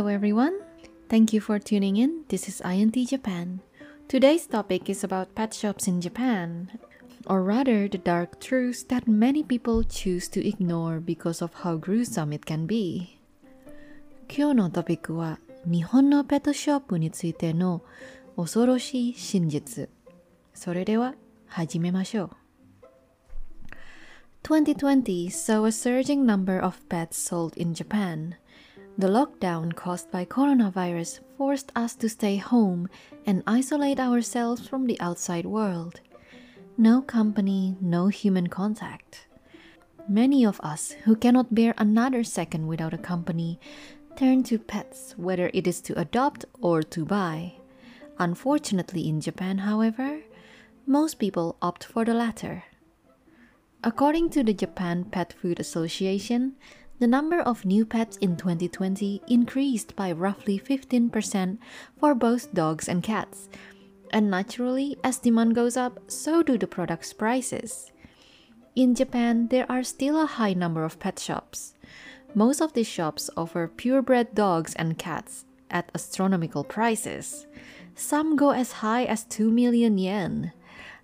Hello, everyone. Thank you for tuning in. This is INT Japan. Today's topic is about pet shops in Japan, or rather, the dark truths that many people choose to ignore because of how gruesome it can be. 今日のトピックは日本のペットショップについての恐ろしい真実。それでは始めましょう。2020 saw a surging number of pets sold in Japan. The lockdown caused by coronavirus forced us to stay home and isolate ourselves from the outside world. No company, no human contact. Many of us who cannot bear another second without a company turn to pets, whether it is to adopt or to buy. Unfortunately, in Japan, however, most people opt for the latter. According to the Japan Pet Food Association, the number of new pets in 2020 increased by roughly 15% for both dogs and cats. And naturally, as demand goes up, so do the product's prices. In Japan, there are still a high number of pet shops. Most of these shops offer purebred dogs and cats at astronomical prices. Some go as high as 2 million yen.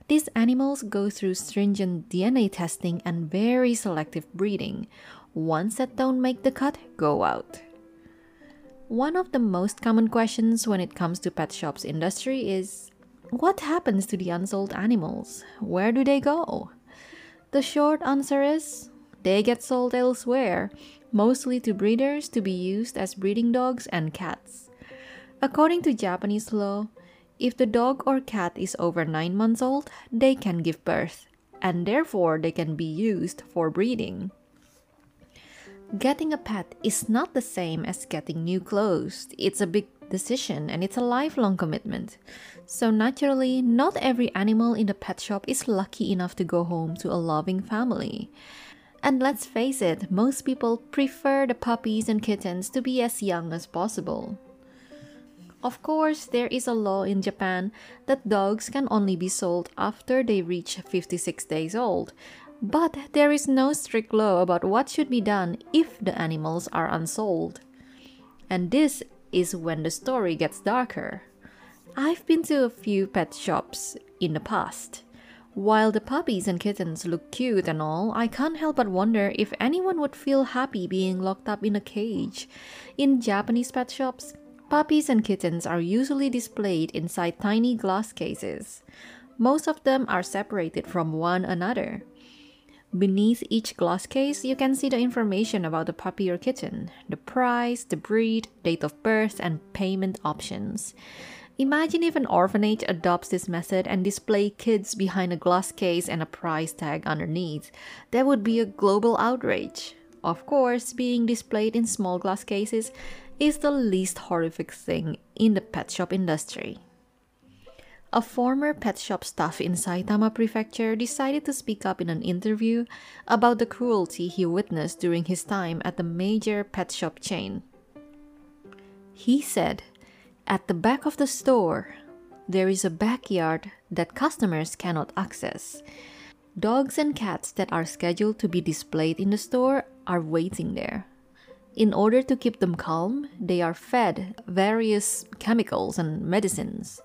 These animals go through stringent DNA testing and very selective breeding, ones that don't make the cut go out. One of the most common questions when it comes to pet shops industry is what happens to the unsold animals? Where do they go? The short answer is they get sold elsewhere, mostly to breeders to be used as breeding dogs and cats. According to Japanese law, if the dog or cat is over 9 months old, they can give birth, and therefore they can be used for breeding. Getting a pet is not the same as getting new clothes. It's a big decision and it's a lifelong commitment. So, naturally, not every animal in the pet shop is lucky enough to go home to a loving family. And let's face it, most people prefer the puppies and kittens to be as young as possible. Of course, there is a law in Japan that dogs can only be sold after they reach 56 days old, but there is no strict law about what should be done if the animals are unsold. And this is when the story gets darker. I've been to a few pet shops in the past. While the puppies and kittens look cute and all, I can't help but wonder if anyone would feel happy being locked up in a cage. In Japanese pet shops, puppies and kittens are usually displayed inside tiny glass cases. Most of them are separated from one another. Beneath each glass case, you can see the information about the puppy or kitten, the price, the breed, date of birth, and payment options. Imagine if an orphanage adopts this method and display kids behind a glass case and a price tag underneath. That would be a global outrage. Of course, being displayed in small glass cases is the least horrific thing in the pet shop industry. A former pet shop staff in Saitama Prefecture decided to speak up in an interview about the cruelty he witnessed during his time at the major pet shop chain. He said, At the back of the store, there is a backyard that customers cannot access. Dogs and cats that are scheduled to be displayed in the store are waiting there. In order to keep them calm, they are fed various chemicals and medicines.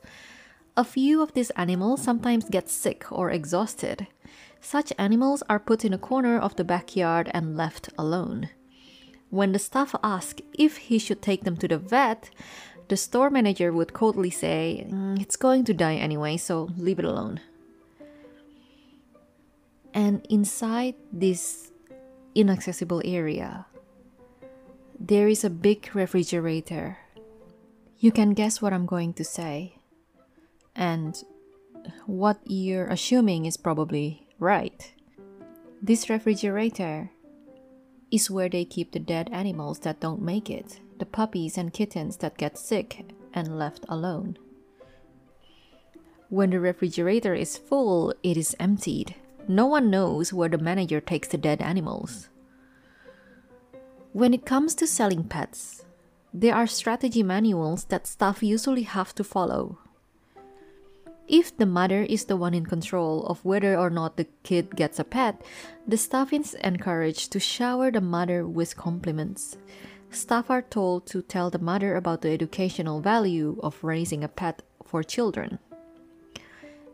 A few of these animals sometimes get sick or exhausted. Such animals are put in a corner of the backyard and left alone. When the staff ask if he should take them to the vet, the store manager would coldly say, "Mm, It's going to die anyway, so leave it alone. And inside this inaccessible area, there is a big refrigerator. You can guess what I'm going to say. And what you're assuming is probably right. This refrigerator is where they keep the dead animals that don't make it, the puppies and kittens that get sick and left alone. When the refrigerator is full, it is emptied. No one knows where the manager takes the dead animals. When it comes to selling pets, there are strategy manuals that staff usually have to follow. If the mother is the one in control of whether or not the kid gets a pet, the staff is encouraged to shower the mother with compliments. staff are told to tell the mother about the educational value of raising a pet for children.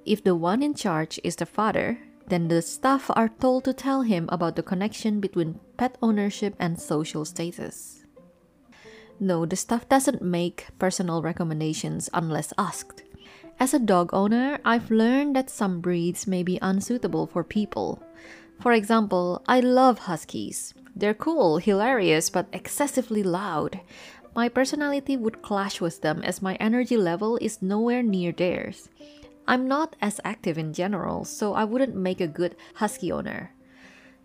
If the one in charge is the father, then the staff are told to tell him about the connection between pet ownership and social status. No, the staff doesn't make personal recommendations unless asked. As a dog owner, I've learned that some breeds may be unsuitable for people. For example, I love huskies. They're cool, hilarious, but excessively loud. My personality would clash with them as my energy level is nowhere near theirs. I'm not as active in general, so I wouldn't make a good husky owner.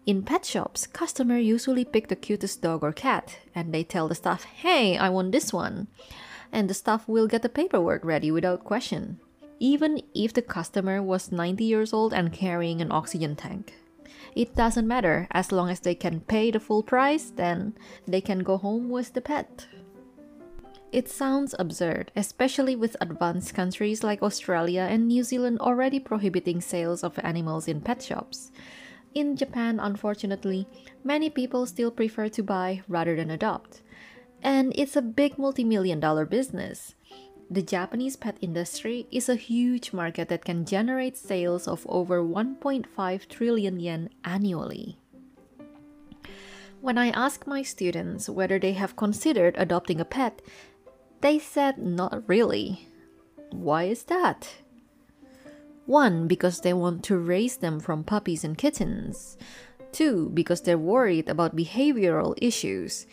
In pet shops, customers usually pick the cutest dog or cat and they tell the staff, "Hey, I want this one." And the staff will get the paperwork ready without question, even if the customer was 90 years old and carrying an oxygen tank. It doesn't matter as long as they can pay the full price, then they can go home with the pet. It sounds absurd, especially with advanced countries like Australia and New Zealand already prohibiting sales of animals in pet shops. In Japan, unfortunately, many people still prefer to buy rather than adopt. And it's a big multi million dollar business. The Japanese pet industry is a huge market that can generate sales of over 1.5 trillion yen annually. When I ask my students whether they have considered adopting a pet, they said not really. Why is that? One, because they want to raise them from puppies and kittens. Two, because they're worried about behavioral issues.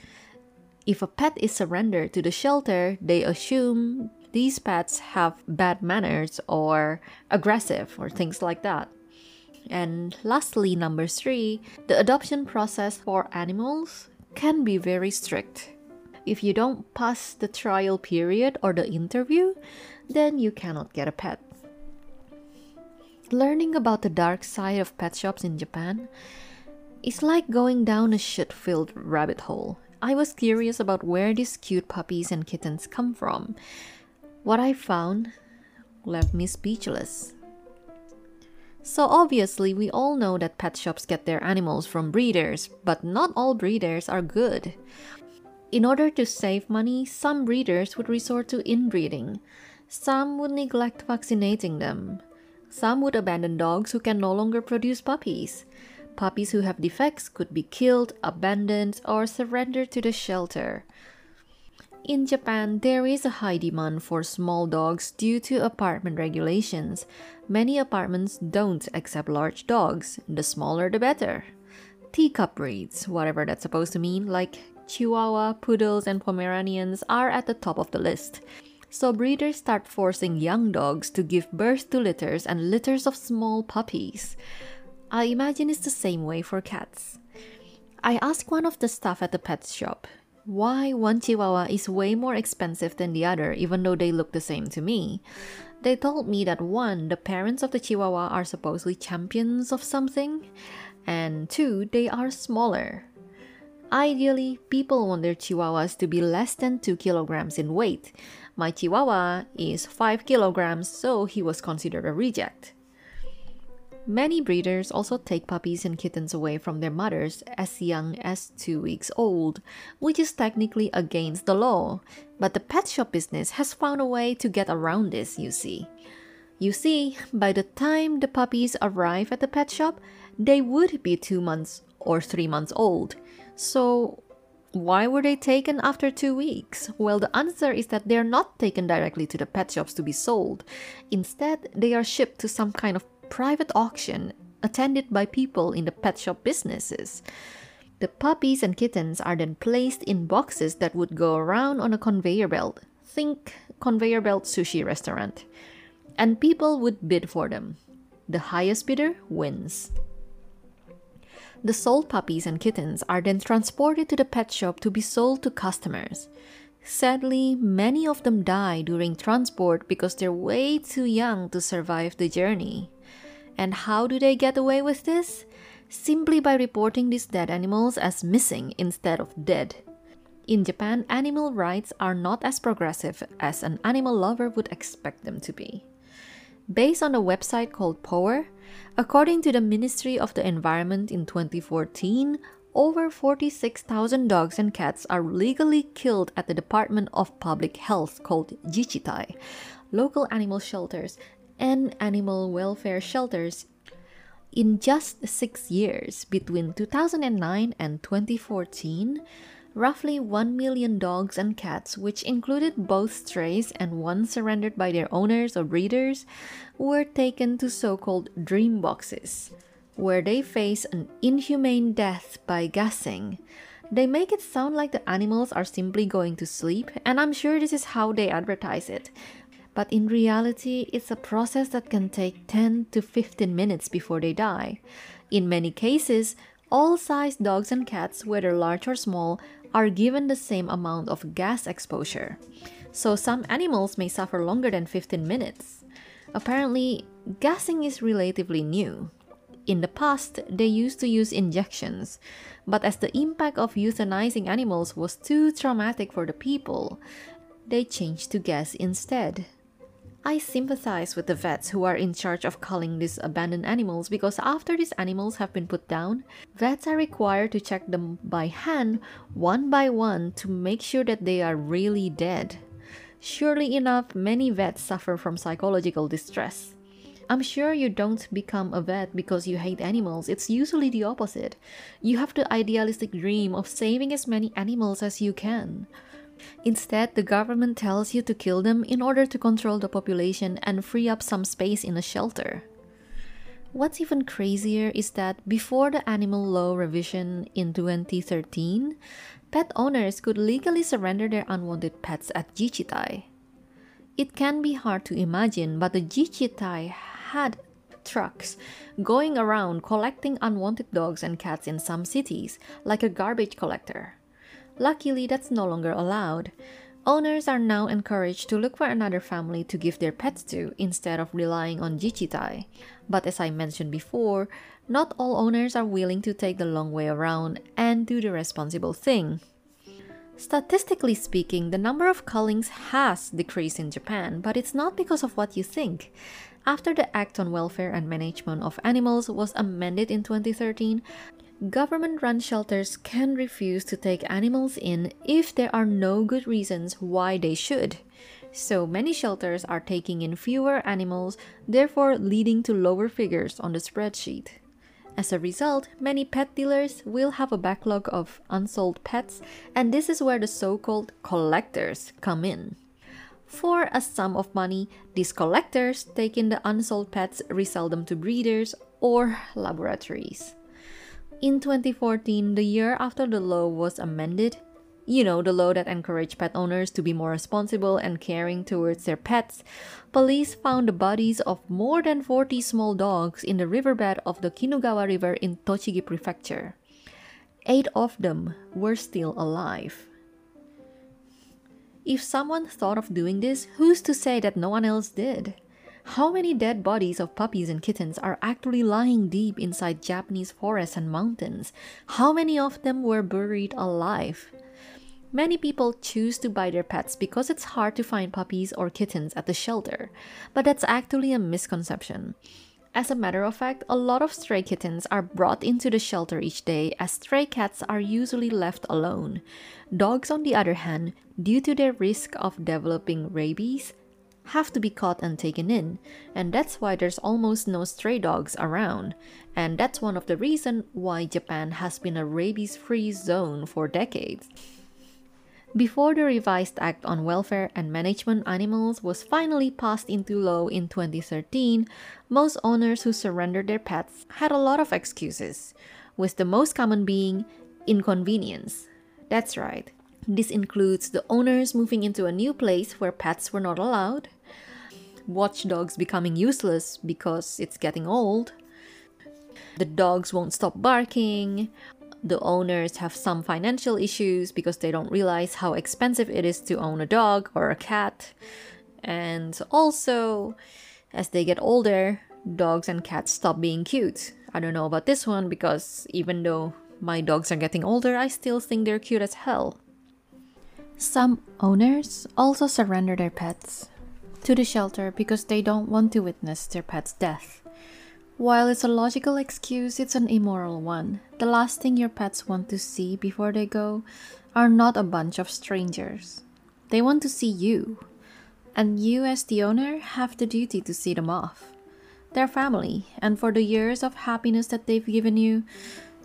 If a pet is surrendered to the shelter, they assume these pets have bad manners or aggressive or things like that. And lastly, number three, the adoption process for animals can be very strict. If you don't pass the trial period or the interview, then you cannot get a pet. Learning about the dark side of pet shops in Japan is like going down a shit filled rabbit hole. I was curious about where these cute puppies and kittens come from. What I found left me speechless. So, obviously, we all know that pet shops get their animals from breeders, but not all breeders are good. In order to save money, some breeders would resort to inbreeding. Some would neglect vaccinating them. Some would abandon dogs who can no longer produce puppies. Puppies who have defects could be killed, abandoned, or surrendered to the shelter. In Japan, there is a high demand for small dogs due to apartment regulations. Many apartments don't accept large dogs, the smaller the better. Teacup breeds, whatever that's supposed to mean, like Chihuahua, Poodles, and Pomeranians are at the top of the list. So breeders start forcing young dogs to give birth to litters and litters of small puppies. I imagine it's the same way for cats. I asked one of the staff at the pet shop why one Chihuahua is way more expensive than the other, even though they look the same to me. They told me that one, the parents of the Chihuahua are supposedly champions of something, and two, they are smaller. Ideally, people want their chihuahuas to be less than 2 kilograms in weight. My chihuahua is 5 kilograms, so he was considered a reject. Many breeders also take puppies and kittens away from their mothers as young as 2 weeks old, which is technically against the law. But the pet shop business has found a way to get around this, you see. You see, by the time the puppies arrive at the pet shop, they would be 2 months or 3 months old. So, why were they taken after two weeks? Well, the answer is that they are not taken directly to the pet shops to be sold. Instead, they are shipped to some kind of private auction attended by people in the pet shop businesses. The puppies and kittens are then placed in boxes that would go around on a conveyor belt. Think conveyor belt sushi restaurant. And people would bid for them. The highest bidder wins. The sold puppies and kittens are then transported to the pet shop to be sold to customers. Sadly, many of them die during transport because they're way too young to survive the journey. And how do they get away with this? Simply by reporting these dead animals as missing instead of dead. In Japan, animal rights are not as progressive as an animal lover would expect them to be. Based on a website called POWER, according to the Ministry of the Environment in 2014, over 46,000 dogs and cats are legally killed at the Department of Public Health called Jichitai, local animal shelters, and animal welfare shelters in just six years between 2009 and 2014 roughly 1 million dogs and cats, which included both strays and ones surrendered by their owners or breeders, were taken to so called dream boxes, where they face an inhumane death by gassing. They make it sound like the animals are simply going to sleep, and I'm sure this is how they advertise it. But in reality, it's a process that can take 10 to 15 minutes before they die. In many cases, all sized dogs and cats, whether large or small, are given the same amount of gas exposure. So some animals may suffer longer than 15 minutes. Apparently, gassing is relatively new. In the past, they used to use injections, but as the impact of euthanizing animals was too traumatic for the people, they changed to gas instead. I sympathize with the vets who are in charge of culling these abandoned animals because after these animals have been put down, vets are required to check them by hand one by one to make sure that they are really dead. Surely enough, many vets suffer from psychological distress. I'm sure you don't become a vet because you hate animals, it's usually the opposite. You have the idealistic dream of saving as many animals as you can. Instead, the government tells you to kill them in order to control the population and free up some space in a shelter. What's even crazier is that before the animal law revision in 2013, pet owners could legally surrender their unwanted pets at Jichitai. It can be hard to imagine, but the Jichitai had trucks going around collecting unwanted dogs and cats in some cities, like a garbage collector. Luckily, that's no longer allowed. Owners are now encouraged to look for another family to give their pets to instead of relying on Jichitai. But as I mentioned before, not all owners are willing to take the long way around and do the responsible thing. Statistically speaking, the number of cullings has decreased in Japan, but it's not because of what you think. After the Act on Welfare and Management of Animals was amended in 2013, Government run shelters can refuse to take animals in if there are no good reasons why they should. So many shelters are taking in fewer animals, therefore leading to lower figures on the spreadsheet. As a result, many pet dealers will have a backlog of unsold pets, and this is where the so called collectors come in. For a sum of money, these collectors take in the unsold pets, resell them to breeders or laboratories. In 2014, the year after the law was amended, you know, the law that encouraged pet owners to be more responsible and caring towards their pets, police found the bodies of more than 40 small dogs in the riverbed of the Kinugawa River in Tochigi Prefecture. Eight of them were still alive. If someone thought of doing this, who's to say that no one else did? How many dead bodies of puppies and kittens are actually lying deep inside Japanese forests and mountains? How many of them were buried alive? Many people choose to buy their pets because it's hard to find puppies or kittens at the shelter, but that's actually a misconception. As a matter of fact, a lot of stray kittens are brought into the shelter each day as stray cats are usually left alone. Dogs, on the other hand, due to their risk of developing rabies, have to be caught and taken in, and that's why there's almost no stray dogs around. And that's one of the reasons why Japan has been a rabies free zone for decades. Before the revised Act on Welfare and Management Animals was finally passed into law in 2013, most owners who surrendered their pets had a lot of excuses, with the most common being inconvenience. That's right, this includes the owners moving into a new place where pets were not allowed, watchdogs becoming useless because it's getting old, the dogs won't stop barking, the owners have some financial issues because they don't realize how expensive it is to own a dog or a cat, and also, as they get older, dogs and cats stop being cute. I don't know about this one because even though my dogs are getting older, I still think they're cute as hell. Some owners also surrender their pets to the shelter because they don't want to witness their pet's death. While it's a logical excuse, it's an immoral one. The last thing your pets want to see before they go are not a bunch of strangers. They want to see you. And you, as the owner, have the duty to see them off. They're family, and for the years of happiness that they've given you,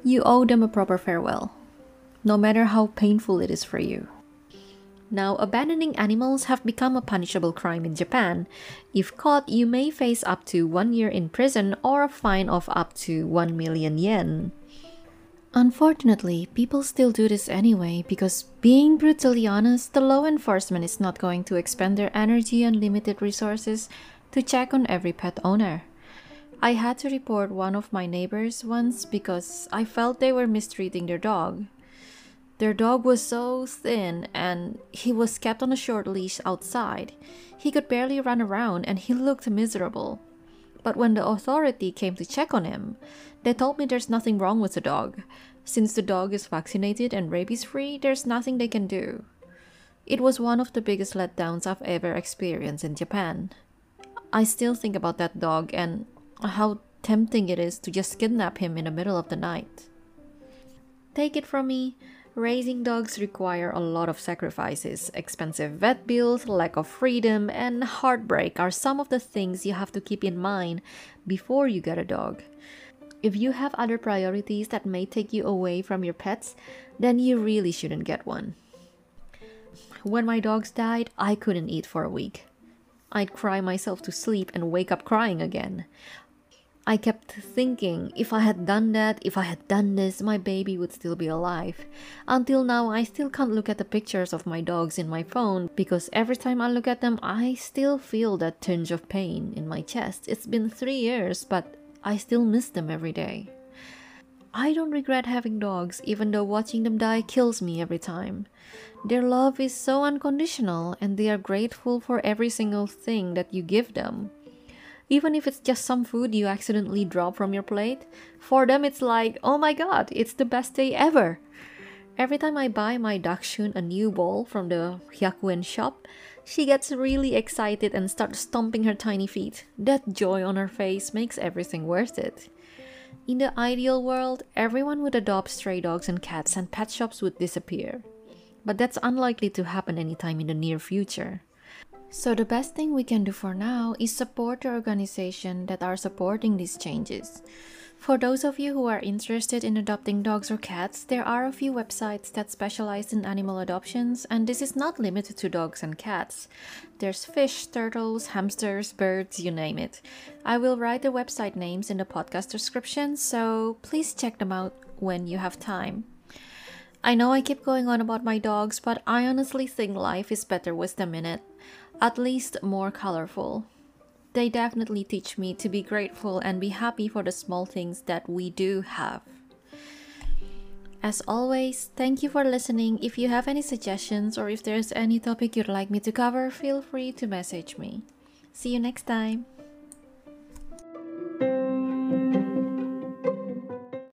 you owe them a proper farewell, no matter how painful it is for you. Now, abandoning animals have become a punishable crime in Japan. If caught, you may face up to one year in prison or a fine of up to 1 million yen. Unfortunately, people still do this anyway because, being brutally honest, the law enforcement is not going to expend their energy and limited resources to check on every pet owner. I had to report one of my neighbors once because I felt they were mistreating their dog. Their dog was so thin and he was kept on a short leash outside. He could barely run around and he looked miserable. But when the authority came to check on him, they told me there's nothing wrong with the dog. Since the dog is vaccinated and rabies free, there's nothing they can do. It was one of the biggest letdowns I've ever experienced in Japan. I still think about that dog and how tempting it is to just kidnap him in the middle of the night. Take it from me, Raising dogs require a lot of sacrifices. Expensive vet bills, lack of freedom, and heartbreak are some of the things you have to keep in mind before you get a dog. If you have other priorities that may take you away from your pets, then you really shouldn't get one. When my dogs died, I couldn't eat for a week. I'd cry myself to sleep and wake up crying again. I kept thinking if I had done that, if I had done this, my baby would still be alive. Until now, I still can't look at the pictures of my dogs in my phone because every time I look at them, I still feel that tinge of pain in my chest. It's been three years, but I still miss them every day. I don't regret having dogs, even though watching them die kills me every time. Their love is so unconditional, and they are grateful for every single thing that you give them even if it's just some food you accidentally drop from your plate, for them it's like, oh my god, it's the best day ever. Every time I buy my Dachshund a new bowl from the Hyakuen shop, she gets really excited and starts stomping her tiny feet. That joy on her face makes everything worth it. In the ideal world, everyone would adopt stray dogs and cats and pet shops would disappear. But that's unlikely to happen anytime in the near future. So the best thing we can do for now is support the organization that are supporting these changes. For those of you who are interested in adopting dogs or cats, there are a few websites that specialize in animal adoptions, and this is not limited to dogs and cats. There's fish, turtles, hamsters, birds, you name it. I will write the website names in the podcast description, so please check them out when you have time. I know I keep going on about my dogs, but I honestly think life is better with them in it at least more colorful. They definitely teach me to be grateful and be happy for the small things that we do have. As always, thank you for listening. If you have any suggestions or if there's any topic you'd like me to cover, feel free to message me. See you next time.